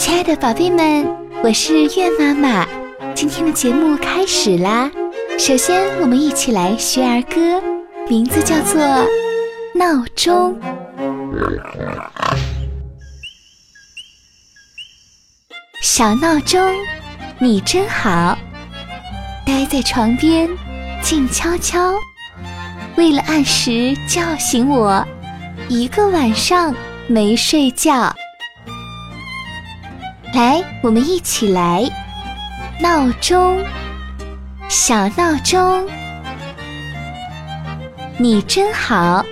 亲爱的宝贝们，我是月妈妈。今天的节目开始啦！首先，我们一起来学儿歌，名字叫做《闹钟》。小闹钟，你真好，待在床边，静悄悄，为了按时叫醒我，一个晚上没睡觉。来，我们一起来。闹钟，小闹钟，你真好。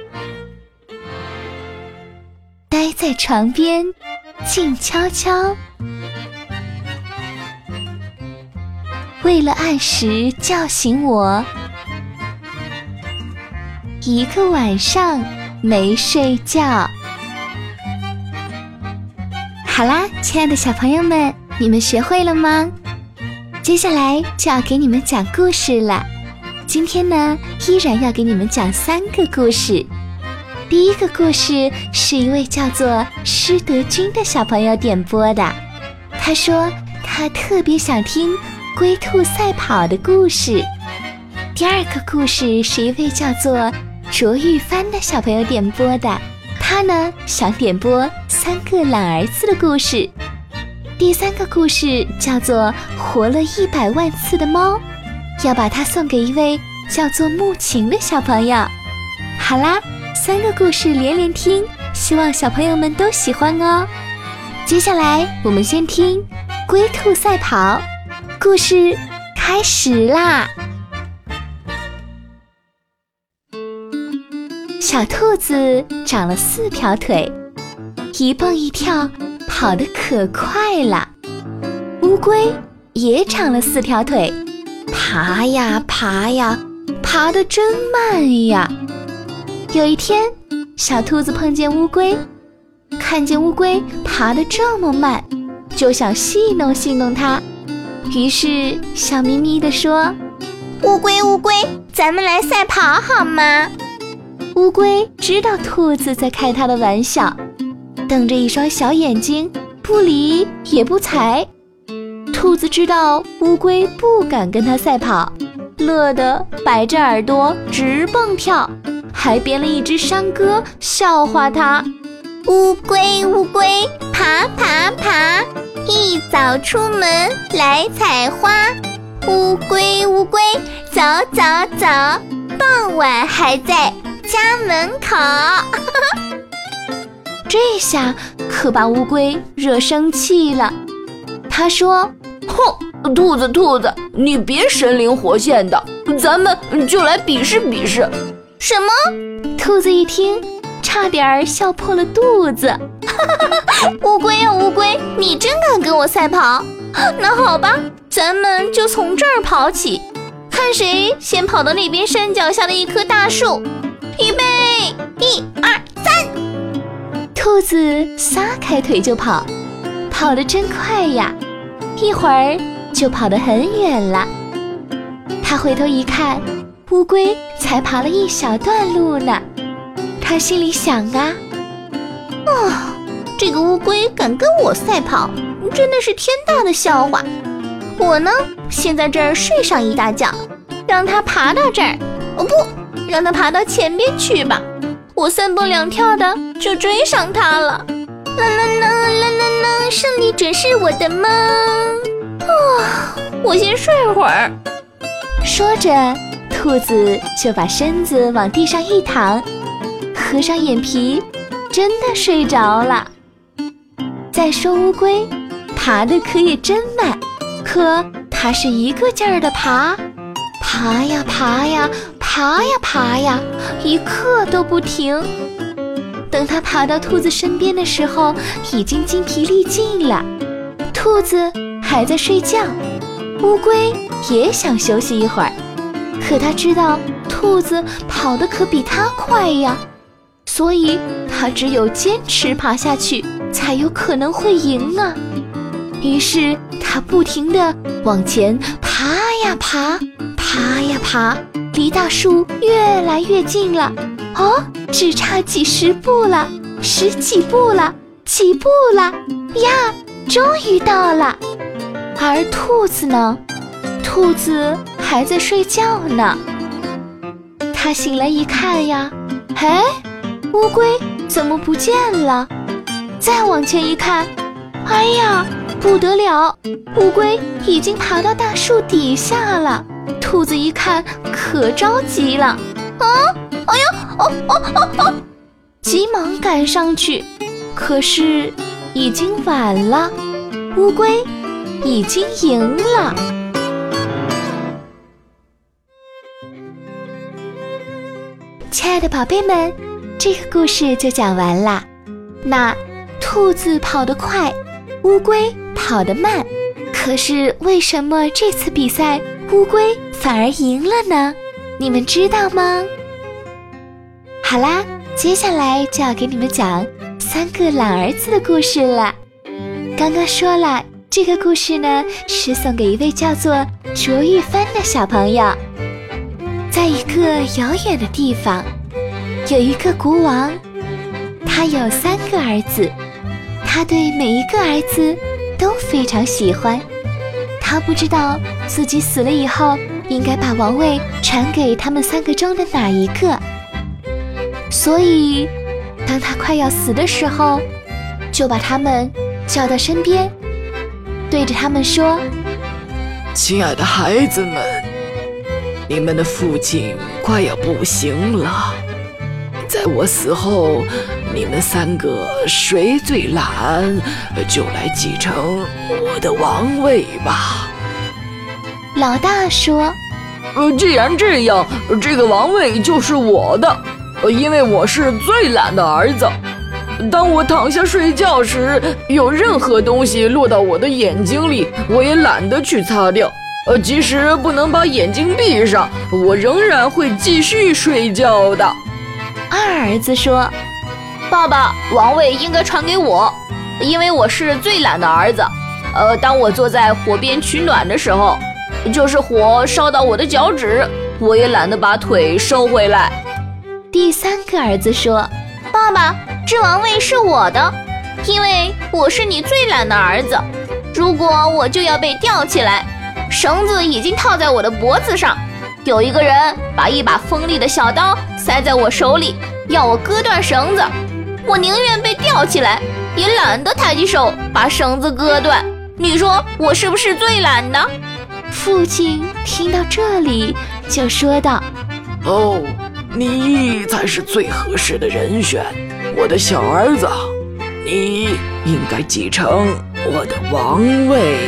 待在床边，静悄悄，为了按时叫醒我，一个晚上没睡觉。好啦，亲爱的小朋友们，你们学会了吗？接下来就要给你们讲故事了。今天呢，依然要给你们讲三个故事。第一个故事是一位叫做施德军的小朋友点播的，他说他特别想听龟兔赛跑的故事。第二个故事是一位叫做卓玉帆的小朋友点播的。他呢想点播三个懒儿子的故事，第三个故事叫做《活了一百万次的猫》，要把它送给一位叫做木晴的小朋友。好啦，三个故事连连听，希望小朋友们都喜欢哦。接下来我们先听《龟兔赛跑》，故事开始啦。小兔子长了四条腿，一蹦一跳，跑得可快了。乌龟也长了四条腿，爬呀爬呀，爬得真慢呀。有一天，小兔子碰见乌龟，看见乌龟爬得这么慢，就想戏弄戏弄它，于是笑眯眯地说：“乌龟，乌龟，咱们来赛跑好吗？”乌龟知道兔子在开它的玩笑，瞪着一双小眼睛，不理也不睬。兔子知道乌龟不敢跟它赛跑，乐得摆着耳朵直蹦跳，还编了一支山歌笑话它：乌龟乌龟爬爬爬，一早出门来采花。乌龟乌龟走走走，傍晚还在。家门口，这下可把乌龟惹生气了。他说：“哼，兔子兔子，你别神灵活现的，咱们就来比试比试。”什么？兔子一听，差点笑破了肚子。乌龟呀乌龟，你真敢跟我赛跑？那好吧，咱们就从这儿跑起，看谁先跑到那边山脚下的一棵大树。预备，一二三！兔子撒开腿就跑，跑得真快呀！一会儿就跑得很远了。他回头一看，乌龟才爬了一小段路呢。他心里想啊：“哦，这个乌龟敢跟我赛跑，真的是天大的笑话！我呢，先在这儿睡上一大觉，让它爬到这儿。哦不！”让它爬到前面去吧，我三蹦两跳的就追上它了。啦啦啦啦啦啦，胜利准是我的梦。啊，我先睡会儿。说着，兔子就把身子往地上一躺，合上眼皮，真的睡着了。再说乌龟，爬的可以真慢，可它是一个劲儿的爬，爬呀爬呀。爬呀爬呀，一刻都不停。等他爬到兔子身边的时候，已经精疲力尽了。兔子还在睡觉，乌龟也想休息一会儿。可他知道兔子跑得可比它快呀，所以他只有坚持爬下去，才有可能会赢啊。于是他不停地往前爬呀爬，爬呀爬。离大树越来越近了，哦，只差几十步了，十几步了，几步了呀！终于到了。而兔子呢？兔子还在睡觉呢。它醒来一看呀，哎，乌龟怎么不见了？再往前一看，哎呀，不得了，乌龟已经爬到大树底下了。兔子一看，可着急了，啊，哎呀，哦哦哦哦，急忙赶上去，可是已经晚了，乌龟已经赢了。亲爱的宝贝们，这个故事就讲完了。那兔子跑得快，乌龟跑得慢，可是为什么这次比赛乌龟反而赢了呢？你们知道吗？好啦，接下来就要给你们讲三个懒儿子的故事了。刚刚说了，这个故事呢是送给一位叫做卓玉帆的小朋友。在一个遥远的地方，有一个国王，他有三个儿子，他对每一个儿子都非常喜欢。他不知道自己死了以后应该把王位传给他们三个中的哪一个，所以当他快要死的时候，就把他们叫到身边，对着他们说：“亲爱的孩子们。”你们的父亲快要不行了，在我死后，你们三个谁最懒，就来继承我的王位吧。老大说：“呃，既然这样，这个王位就是我的，因为我是最懒的儿子。当我躺下睡觉时，有任何东西落到我的眼睛里，我也懒得去擦掉。”呃，即使不能把眼睛闭上，我仍然会继续睡觉的。二儿子说：“爸爸，王位应该传给我，因为我是最懒的儿子。呃，当我坐在火边取暖的时候，就是火烧到我的脚趾，我也懒得把腿收回来。”第三个儿子说：“爸爸，这王位是我的，因为我是你最懒的儿子。如果我就要被吊起来。”绳子已经套在我的脖子上，有一个人把一把锋利的小刀塞在我手里，要我割断绳子。我宁愿被吊起来，也懒得抬起手把绳子割断。你说我是不是最懒的？父亲听到这里就说道：“哦，你才是最合适的人选，我的小儿子，你应该继承我的王位。”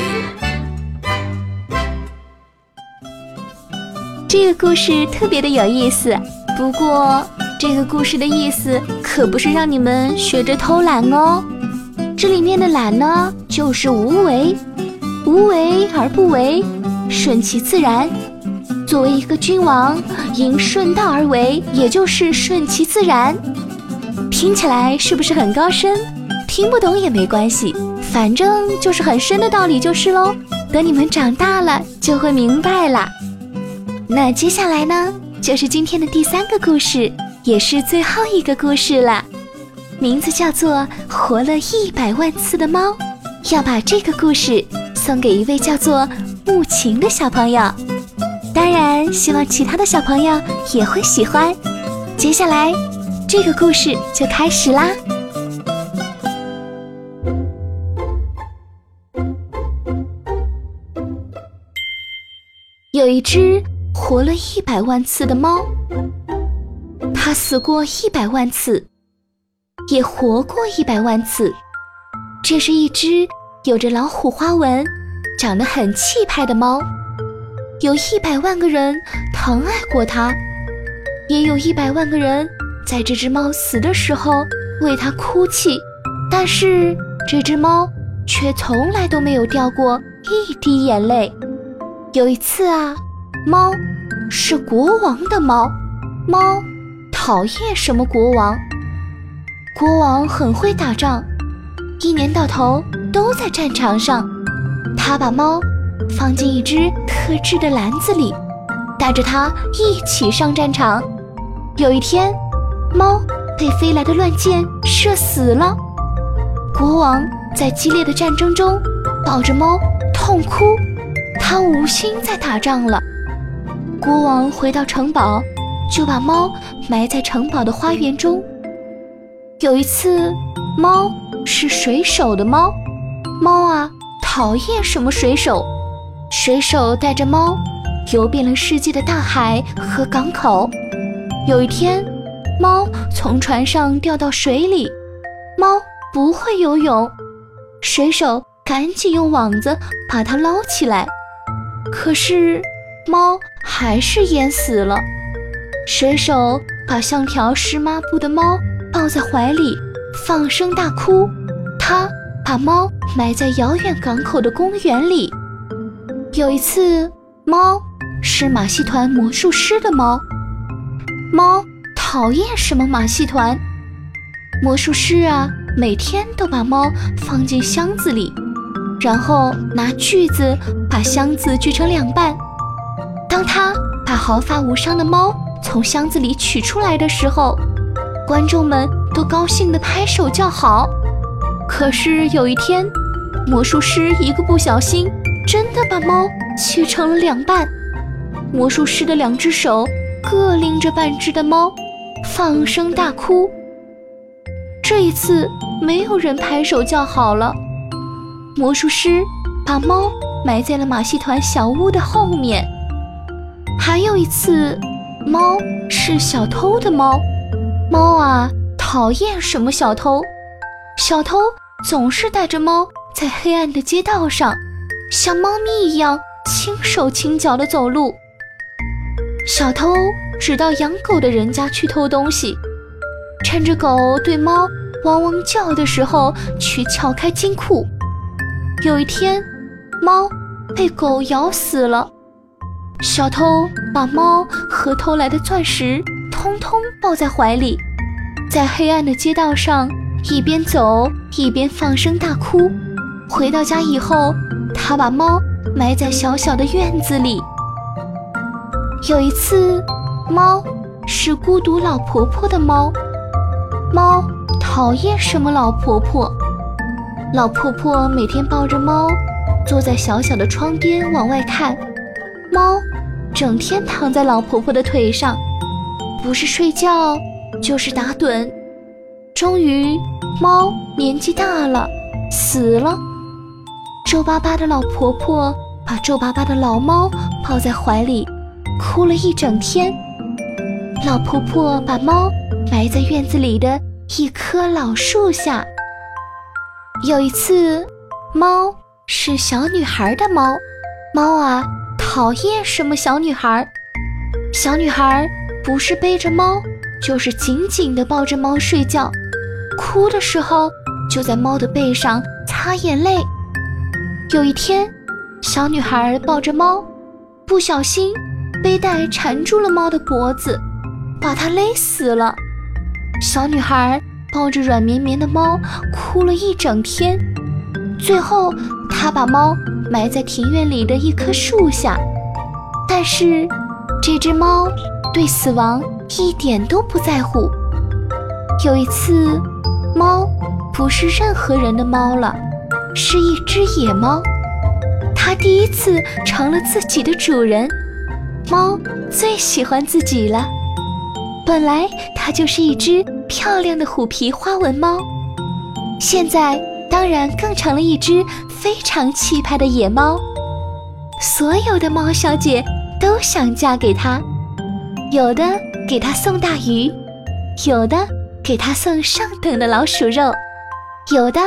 这个故事特别的有意思，不过这个故事的意思可不是让你们学着偷懒哦。这里面的懒呢，就是无为，无为而不为，顺其自然。作为一个君王，应顺道而为，也就是顺其自然。听起来是不是很高深？听不懂也没关系，反正就是很深的道理就是喽。等你们长大了，就会明白了。那接下来呢，就是今天的第三个故事，也是最后一个故事了，名字叫做《活了一百万次的猫》。要把这个故事送给一位叫做木晴的小朋友，当然希望其他的小朋友也会喜欢。接下来，这个故事就开始啦。有一只。活了一百万次的猫，它死过一百万次，也活过一百万次。这是一只有着老虎花纹、长得很气派的猫。有一百万个人疼爱过它，也有一百万个人在这只猫死的时候为它哭泣。但是这只猫却从来都没有掉过一滴眼泪。有一次啊。猫是国王的猫，猫讨厌什么国王？国王很会打仗，一年到头都在战场上。他把猫放进一只特制的篮子里，带着它一起上战场。有一天，猫被飞来的乱箭射死了。国王在激烈的战争中抱着猫痛哭，他无心再打仗了。国王回到城堡，就把猫埋在城堡的花园中。有一次，猫是水手的猫，猫啊讨厌什么水手，水手带着猫游遍了世界的大海和港口。有一天，猫从船上掉到水里，猫不会游泳，水手赶紧用网子把它捞起来，可是猫还是淹死了。水手把像条湿抹布的猫。抱在怀里，放声大哭。他把猫埋在遥远港口的公园里。有一次，猫是马戏团魔术师的猫。猫讨厌什么马戏团？魔术师啊，每天都把猫放进箱子里，然后拿锯子把箱子锯成两半。当他把毫发无伤的猫从箱子里取出来的时候，观众们都高兴地拍手叫好。可是有一天，魔术师一个不小心，真的把猫切成了两半。魔术师的两只手各拎着半只的猫，放声大哭。这一次，没有人拍手叫好了。魔术师把猫埋在了马戏团小屋的后面。还有一次，猫是小偷的猫。猫啊，讨厌什么小偷？小偷总是带着猫在黑暗的街道上，像猫咪一样轻手轻脚地走路。小偷只到养狗的人家去偷东西，趁着狗对猫汪汪叫的时候去撬开金库。有一天，猫被狗咬死了，小偷把猫和偷来的钻石。通通抱在怀里，在黑暗的街道上一边走一边放声大哭。回到家以后，他把猫埋在小小的院子里。有一次，猫是孤独老婆婆的猫，猫讨厌什么老婆婆？老婆婆每天抱着猫，坐在小小的窗边往外看，猫整天躺在老婆婆的腿上。不是睡觉，就是打盹。终于，猫年纪大了，死了。皱巴巴的老婆婆把皱巴巴的老猫抱在怀里，哭了一整天。老婆婆把猫埋在院子里的一棵老树下。有一次，猫是小女孩的猫，猫啊，讨厌什么小女孩？小女孩。不是背着猫，就是紧紧地抱着猫睡觉，哭的时候就在猫的背上擦眼泪。有一天，小女孩抱着猫，不小心背带缠住了猫的脖子，把它勒死了。小女孩抱着软绵绵的猫哭了一整天，最后她把猫埋在庭院里的一棵树下。但是，这只猫。对死亡一点都不在乎。有一次，猫不是任何人的猫了，是一只野猫。它第一次成了自己的主人。猫最喜欢自己了。本来它就是一只漂亮的虎皮花纹猫，现在当然更成了一只非常气派的野猫。所有的猫小姐都想嫁给他。有的给他送大鱼，有的给他送上等的老鼠肉，有的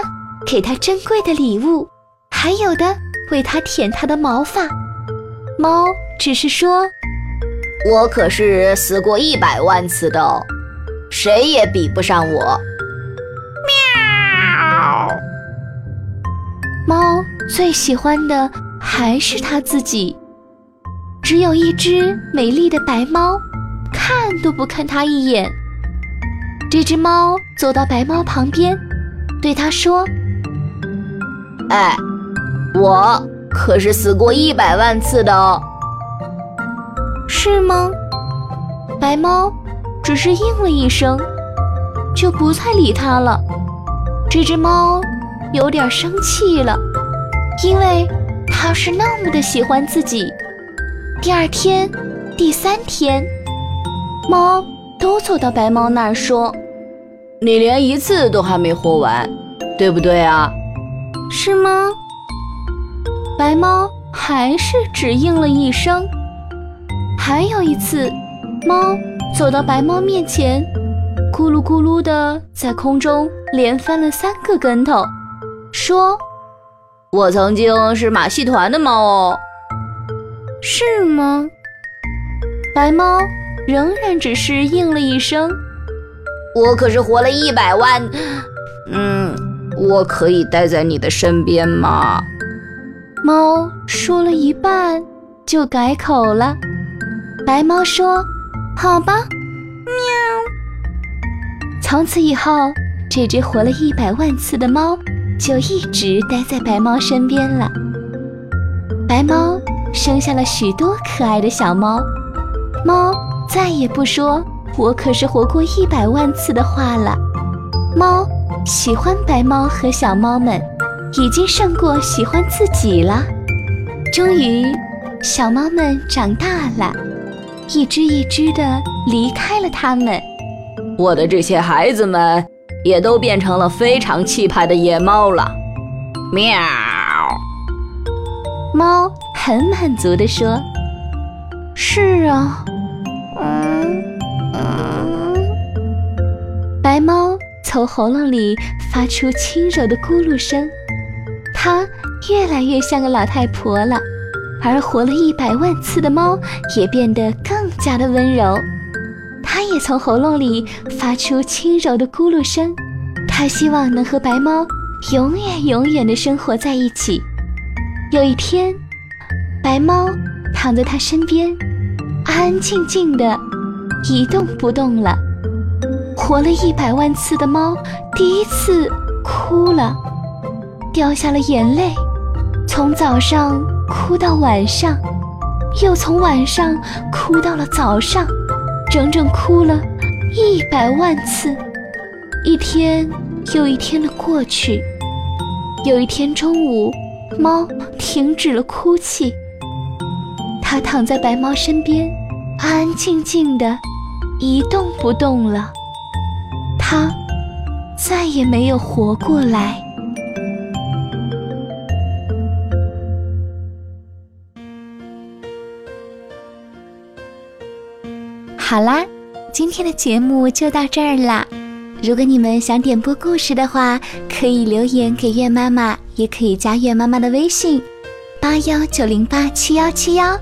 给他珍贵的礼物，还有的为他舔他的毛发。猫只是说：“我可是死过一百万次的，谁也比不上我。”喵。猫最喜欢的还是它自己，只有一只美丽的白猫。看都不看它一眼。这只猫走到白猫旁边，对它说：“哎，我可是死过一百万次的哦。”是吗？白猫只是应了一声，就不再理它了。这只猫有点生气了，因为它是那么的喜欢自己。第二天、第三天，猫都走到白猫那儿说：“你连一次都还没活完，对不对啊？是吗？”白猫还是只应了一声。还有一次，猫走到白猫面前，咕噜咕噜的在空中连翻了三个跟头，说：“我曾经是马戏团的猫哦。”是吗？白猫仍然只是应了一声。我可是活了一百万，嗯，我可以待在你的身边吗？猫说了一半就改口了。白猫说：“好吧。”喵。从此以后，这只活了一百万次的猫就一直待在白猫身边了。白猫生下了许多可爱的小猫，猫再也不说“我可是活过一百万次”的话了。猫喜欢白猫和小猫们。已经胜过喜欢自己了。终于，小猫们长大了，一只一只的离开了它们。我的这些孩子们也都变成了非常气派的野猫了。喵！猫很满足地说：“是啊。”白猫从喉咙里发出轻柔的咕噜声。它越来越像个老太婆了，而活了一百万次的猫也变得更加的温柔。它也从喉咙里发出轻柔的咕噜声。它希望能和白猫永远永远的生活在一起。有一天，白猫躺在它身边，安安静静的，一动不动了。活了一百万次的猫第一次哭了。掉下了眼泪，从早上哭到晚上，又从晚上哭到了早上，整整哭了一百万次。一天又一天的过去，有一天中午，猫停止了哭泣，它躺在白猫身边，安安静静的，一动不动了。他再也没有活过来。好啦，今天的节目就到这儿啦。如果你们想点播故事的话，可以留言给月妈妈，也可以加月妈妈的微信八幺九零八七幺七幺，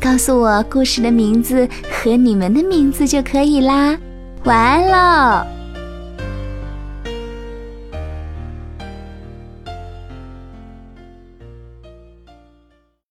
告诉我故事的名字和你们的名字就可以啦。晚安喽。